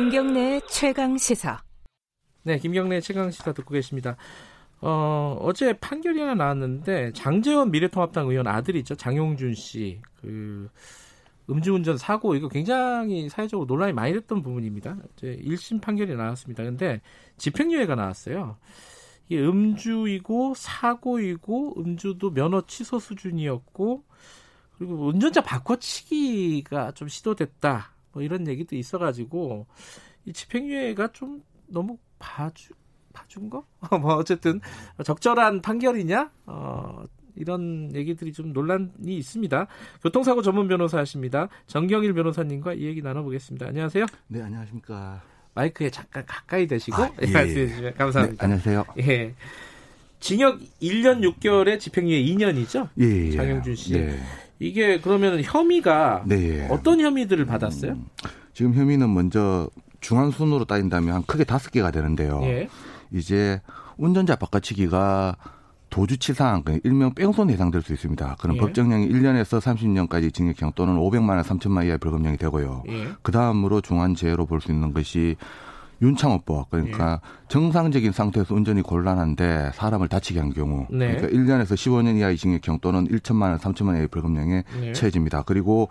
김경래 최강 시사. 네, 김경래 최강 시사 듣고 계십니다. 어, 어제 판결이 하나 나왔는데 장재원 미래통합당 의원 아들이죠. 장용준 씨. 그 음주운전 사고 이거 굉장히 사회적으로 논란이 많이 됐던 부분입니다. 이제 1심 판결이 나왔습니다. 근데 집행유예가 나왔어요. 이게 음주이고 사고이고 음주도 면허 취소 수준이었고 그리고 운전자 바꿔치기가 좀 시도됐다. 뭐 이런 얘기도 있어가지고 이 집행유예가 좀 너무 봐주 봐준 거? 뭐 어쨌든 적절한 판결이냐? 어, 이런 얘기들이 좀 논란이 있습니다. 교통사고 전문 변호사 하십니다. 정경일 변호사님과 이 얘기 나눠보겠습니다. 안녕하세요. 네, 안녕하십니까. 마이크에 잠깐 가까이 대시고 아, 예, 말씀해 주시면 감사합니다. 네, 안녕하세요. 예. 징역 1년 6개월에 집행유예 2년이죠? 예, 예. 장영준 씨. 네. 이게 그러면 혐의가 네. 어떤 혐의들을 받았어요? 음, 지금 혐의는 먼저 중앙 순으로 따진다면 한 크게 다섯 개가 되는데요. 예. 이제 운전자 바꿔치기가 도주치상, 그 일명 뺑손에 해당될 수 있습니다. 그럼 예. 법정형이 1년에서 30년까지 징역형 또는 500만 원, 3천만 원 이하의 벌금형이 되고요. 예. 그 다음으로 중환죄로 볼 수 있는 것이 윤창호법 그러니까 예. 정상적인 상태에서 운전이 곤란한데 사람을 다치게 한 경우 네. 그러니까 1년에서 15년 이하의 징역형 또는 1천만 원, 3천만 원의 벌금형에 예. 처해집니다. 그리고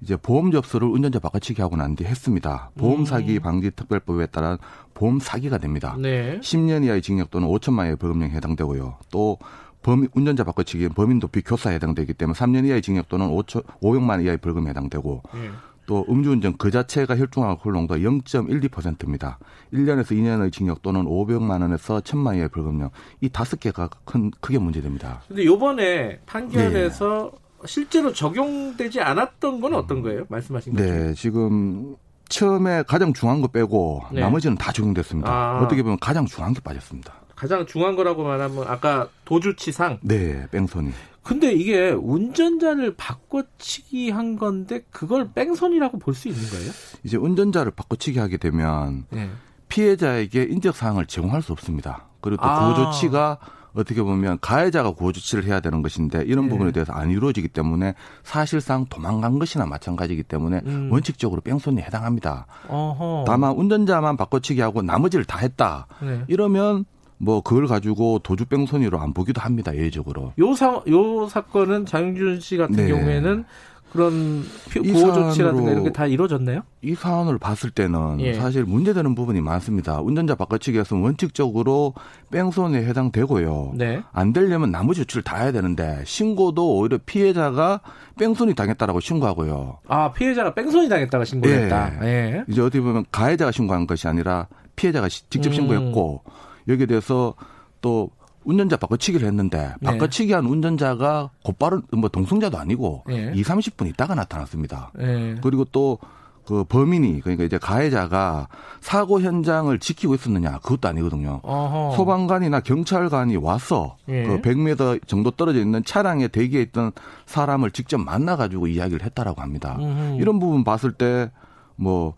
이제 보험 접수를 운전자 바꿔치기 하고 난 뒤 했습니다. 보험 음. 사기 방지 특별법에 따라 보험 사기가 됩니다. 네. 10년 이하의 징역 또는 5천만 원의 벌금형에 해당되고요. 또 범, 운전자 바꿔치기 범인 도피 교사에 해당되기 때문에 3년 이하의 징역 또는 5천, 500만 원 이하의 벌금에 해당되고 예. 또 음주운전 그 자체가 혈중 알코올 농도 0.12%입니다. 1년에서 2년의 징역 또는 500만 원에서 1000만 원의 벌금형 이 다섯 개가 큰 크게 문제됩니다. 근데 요번에 판결에서 네. 실제로 적용되지 않았던 건 어떤 거예요? 말씀하신 거죠? 네, 지금 처음에 가장 중요한 거 빼고 네. 나머지는 다 적용됐습니다. 아. 어떻게 보면 가장 중요한 게 빠졌습니다. 가장 중요한 거라고 말하면 아까 도주치상. 네, 뺑소니. 근데 이게 운전자를 바꿔치기 한 건데 그걸 뺑소니라고 볼 수 있는 거예요? 이제 운전자를 바꿔치기 하게 되면 네. 피해자에게 인적 사항을 제공할 수 없습니다. 그리고 또 아. 구호 조치가 어떻게 보면 가해자가 구호 조치를 해야 되는 것인데 이런 네. 부분에 대해서 안 이루어지기 때문에 사실상 도망간 것이나 마찬가지이기 때문에 음. 원칙적으로 뺑소니에 해당합니다. 어허. 다만 운전자만 바꿔치기 하고 나머지를 다 했다. 네. 이러면 뭐 그걸 가지고 도주 뺑소니로 안 보기도 합니다. 예외적으로. 요, 사, 요 사건은 장윤준 씨 같은 네. 경우에는 그런 보호 조치라든가 이런 게 다 이루어졌나요? 이 사안을 봤을 때는 예. 사실 문제되는 부분이 많습니다. 운전자 바꿔치기에서 원칙적으로 뺑소니에 해당되고요. 네. 안 되려면 나머지 조치를 다 해야 되는데 신고도 오히려 피해자가 뺑소니 당했다라고 신고하고요. 아, 피해자가 뺑소니 당했다가 신고했다. 예. 이제 어떻게 보면 가해자가 신고한 것이 아니라 피해자가 시- 직접 음. 신고했고 여기에 대해서 또 운전자 바꿔치기를 했는데 네. 바꿔치기한 운전자가 곧바로 뭐 동승자도 아니고 예. 2, 30분 있다가 나타났습니다. 예. 그리고 또 그 범인이 그러니까 이제 가해자가 사고 현장을 지키고 있었느냐 그것도 아니거든요. 어허. 소방관이나 경찰관이 와서 예. 그 100m 정도 떨어져 있는 차량에 대기해 있던 사람을 직접 만나 가지고 이야기를 했다라고 합니다. 음흠. 이런 부분 봤을 때뭐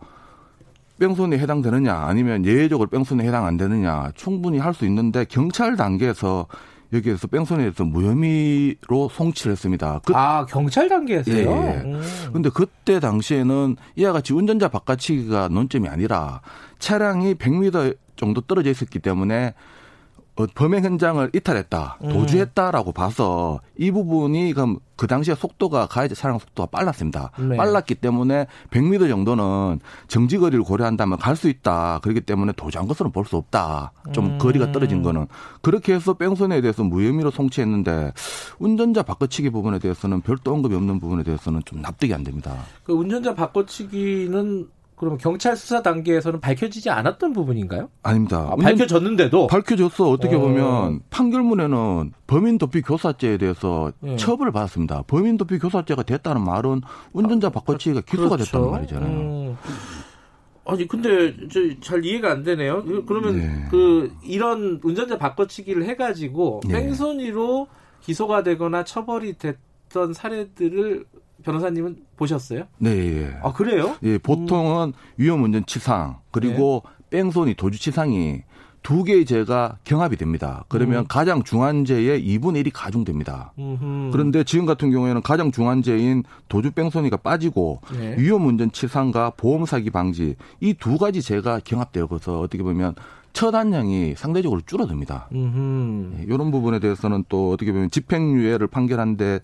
뺑소니에 해당되느냐 아니면 예외적으로 뺑소니에 해당 안 되느냐 충분히 할 수 있는데 경찰 단계에서 여기에서 뺑소니에 대해서 무혐의로 송치를 했습니다. 그, 아, 경찰 단계였어요? 예, 예. 음. 그때 당시에는 이와 같이 운전자 바꿔치기가 논점이 아니라 차량이 100m 정도 떨어져 있었기 때문에 어, 범행 현장을 이탈했다, 음. 도주했다라고 봐서 이 부분이 그럼 그 당시에 속도가 가해자 차량 속도가 빨랐습니다. 네. 빨랐기 때문에 100m 정도는 정지거리를 고려한다면 갈 수 있다. 그렇기 때문에 도주한 것으로는 볼수 없다. 좀 음. 거리가 떨어진 거는 그렇게 해서 뺑소니에 대해서 무혐의로 송치했는데 운전자 바꿔치기 부분에 대해서는 별도 언급이 없는 부분에 대해서는 좀 납득이 안 됩니다. 그 운전자 바꿔치기는 그러면 경찰 수사 단계에서는 밝혀지지 않았던 부분인가요? 아닙니다. 아, 밝혀졌는데도 밝혀졌어. 어떻게 어. 보면 판결문에는 범인 도피 교사죄에 대해서 예. 처벌을 받았습니다. 범인 도피 교사죄가 됐다는 말은 운전자 바꿔치기가 기소가 됐다는 말이잖아요. 음. 아니 근데 저잘 이해가 안 되네요. 그러면 네. 그 이런 운전자 바꿔치기를 해가지고 네. 뺑소니로 기소가 되거나 처벌이 됐던 사례들을 변호사님은 보셨어요? 네, 예. 아 그래요? 예, 보통은 위험운전 치상 그리고 네. 뺑소니 도주 치상이 두 개의 죄가 경합이 됩니다. 그러면 음. 가장 중한 죄의 2분의 1이 가중됩니다. 음흠. 그런데 지금 같은 경우에는 가장 중한 죄인 도주 뺑소니가 빠지고 네. 위험운전 치상과 보험 사기 방지 이 두 가지 죄가 경합되어서 어떻게 보면 처단량이 상대적으로 줄어듭니다. 음흠. 이런 부분에 대해서는 또 어떻게 보면 집행유예를 판결한데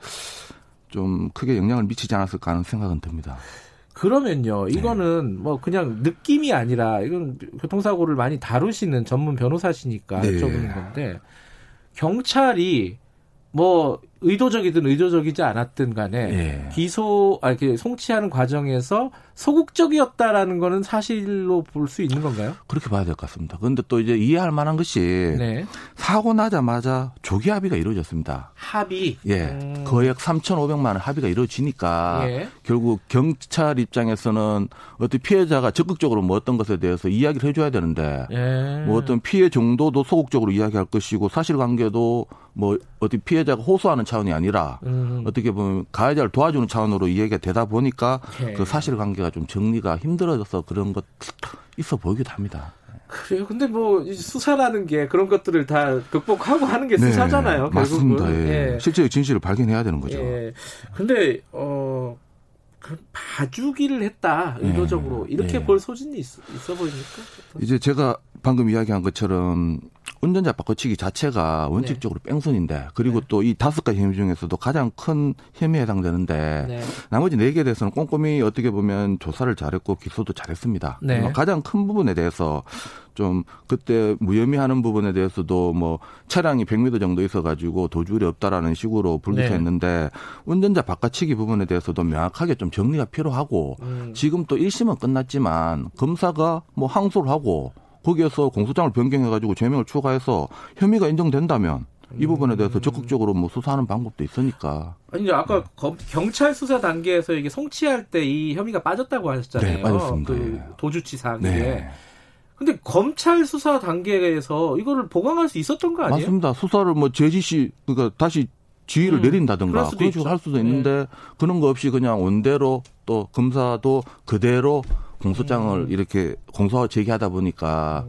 좀 크게 영향을 미치지 않았을까 하는 생각은 듭니다. 그러면요, 이거는 뭐 그냥 느낌이 아니라 이건 교통사고를 많이 다루시는 전문 변호사시니까 네. 여쭤보는 건데 경찰이 뭐 의도적이든 의도적이지 않았든 간에 예. 기소 아 이렇게 송치하는 과정에서 소극적이었다라는 거는 사실로 볼 수 있는 건가요? 그렇게 봐야 될 것 같습니다. 그런데 또 이제 이해할 만한 것이 네. 사고 나자마자 조기 합의가 이루어졌습니다. 합의. 예. 음. 거액 3,500만 원 합의가 이루어지니까 예. 결국 경찰 입장에서는 어떤 피해자가 적극적으로 뭐 어떤 것에 대해서 이야기를 해줘야 되는데 예. 뭐 어떤 피해 정도도 소극적으로 이야기할 것이고 사실관계도 뭐 어떤 피해자가 호소하는 차원이 아니라 음. 어떻게 보면 가해자를 도와주는 차원으로 이야기가 되다 보니까 예. 그 사실관계가 좀 정리가 힘들어져서 그런 것 있어 보이기도 합니다. 그래요. 근데 뭐이 수사라는 게 그런 것들을 다 극복하고 하는 게 수사잖아요. 네, 맞습니다. 결국은. 예. 실제 진실을 발견해야 되는 거죠. 예. 근데 어그 봐주기를 했다 의도적으로 예. 이렇게 예. 볼 소진이 있, 어 보입니까? 이제 제가 방금 이야기한 것처럼 운전자 바꿔치기 자체가 원칙적으로 뺑소니인데 그리고 네. 또이 다섯 가지 혐의 중에서도 가장 큰 혐의에 해당되는데 네. 나머지 네 개에 대해서는 꼼꼼히 어떻게 보면 조사를 잘했고 기소도 잘했습니다. 네. 뭐 가장 큰 부분에 대해서 좀 그때 무혐의하는 부분에 대해서도 뭐 차량이 100m 정도 있어가지고 도주율이 없다라는 식으로 분류했는데 운전자 바꿔치기 부분에 대해서도 명확하게 좀 정리가 필요하고 음. 지금 또 1심은 끝났지만 검사가 뭐 항소를 하고 거기에서 공소장을 변경해가지고 죄명을 추가해서 혐의가 인정된다면 이 부분에 음. 대해서 적극적으로 뭐 수사하는 방법도 있으니까 아니 이제 아까 검- 경찰 수사 단계에서 이게 송치할 때 이 혐의가 빠졌다고 하셨잖아요. 네, 빠졌습니다. 그 예. 도주치사하게. 네. 근데 검찰 수사 단계에서 이거를 보강할 수 있었던 거 아니에요? 맞습니다. 수사를 뭐 제지시 그러니까 다시 지휘를 음, 내린다든가 그런 식으로. 네. 할 수도 있는데 그런 거 없이 그냥 원대로 또 검사도 그대로 공소장을 음. 이렇게 공소 제기하다 보니까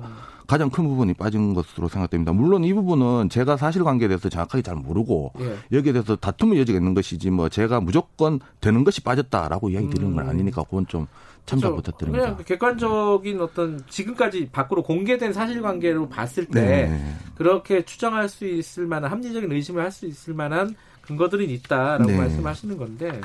가장 큰 부분이 빠진 것으로 생각됩니다. 물론 이 부분은 제가 사실관계에 대해서 정확하게 잘 모르고 예. 여기에 대해서 다툼의 여지가 있는 것이지 뭐 제가 무조건 되는 것이 빠졌다라고 이야기 드리는 건 음. 아니니까 그건 좀 참작 그렇죠. 부탁드립니다. 그냥 객관적인 어떤 지금까지 밖으로 공개된 사실관계로 봤을 때 네. 그렇게 추정할 수 있을 만한 합리적인 의심을 할 수 있을 만한 근거들이 있다라고 네. 말씀하시는 건데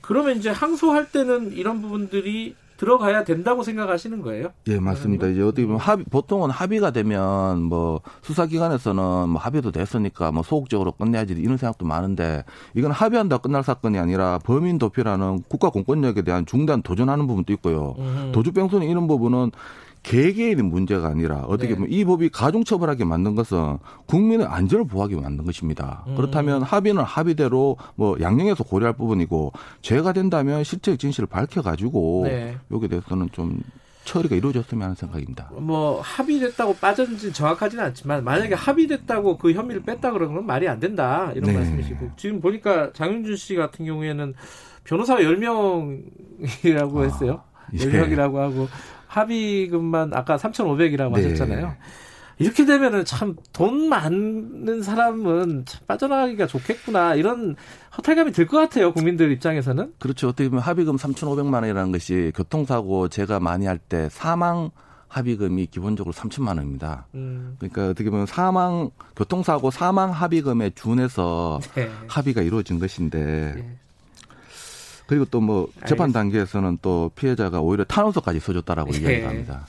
그러면 이제 항소할 때는 이런 부분들이 들어가야 된다고 생각하시는 거예요? 예, 맞습니다. 이제 어떻게 보면 합의, 보통은 합의가 되면 뭐 수사기관에서는 뭐 합의도 됐으니까 뭐 소극적으로 끝내야지 이런 생각도 많은데 이건 합의한다 끝날 사건이 아니라 범인 도피라는 국가 공권력에 대한 중대한 도전하는 부분도 있고요. 음. 도주병선이 이런 부분은 개개인의 문제가 아니라 어떻게 네. 보면 이 법이 가중처벌하게 만든 것은 국민의 안전을 보호하기 위해 만든 것입니다. 음. 그렇다면 합의는 합의대로 뭐 양형에서 고려할 부분이고 죄가 된다면 실체적 진실을 밝혀가지고 네. 여기에 대해서는 좀 처리가 이루어졌으면 하는 생각입니다. 뭐 합의됐다고 빠졌는지 정확하지는 않지만 만약에 합의됐다고 그 혐의를 뺐다 그러는 건 말이 안 된다 이런 네. 말씀이시고 지금 보니까 장윤준 씨 같은 경우에는 변호사가 10명이라고 했어요. 예. 10명이라고 하고 합의금만 아까 3,500이라고 네. 하셨잖아요. 이렇게 되면은 참 돈 많은 사람은 참 빠져나가기가 좋겠구나 이런 허탈감이 들 것 같아요 국민들 입장에서는 그렇죠. 어떻게 보면 합의금 3,500만 원이라는 것이 교통사고 제가 많이 할 때 사망 합의금이 기본적으로 3천만 원입니다. 음, 그러니까 어떻게 보면 사망 교통사고 사망 합의금에 준해서 네. 합의가 이루어진 것인데 예. 그리고 또 뭐 재판. 단계에서는 또 피해자가 오히려 탄원서까지 써줬다라고 예. 이야기합니다.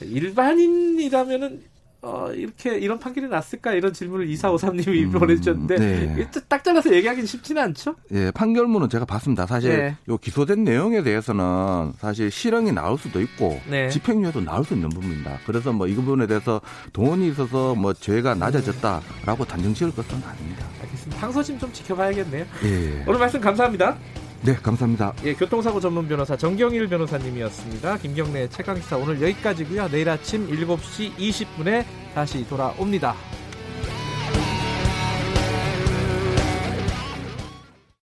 일반인이라면은 어, 이렇게 이런 판결이 났을까 이런 질문을 2453님이 음, 보내주셨는데 네. 딱 잘라서 얘기하기는 쉽지는 않죠? 예, 판결문은 제가 봤습니다. 사실 네. 요 기소된 내용에 대해서는 사실 실형이 나올 수도 있고 네. 집행유예도 나올 수 있는 부분입니다. 그래서 뭐 이 부분에 대해서 돈이 있어서 뭐 죄가 낮아졌다라고 단정 지을 것은 아닙니다. 알겠습니다. 항소심 좀 지켜봐야겠네요. 예. 오늘 말씀 감사합니다. 네, 감사합니다. 예, 교통사고 전문 변호사 정경일 변호사님이었습니다. 김경래 최강기사 오늘 여기까지고요. 내일 아침 7시 20분에 다시 돌아옵니다.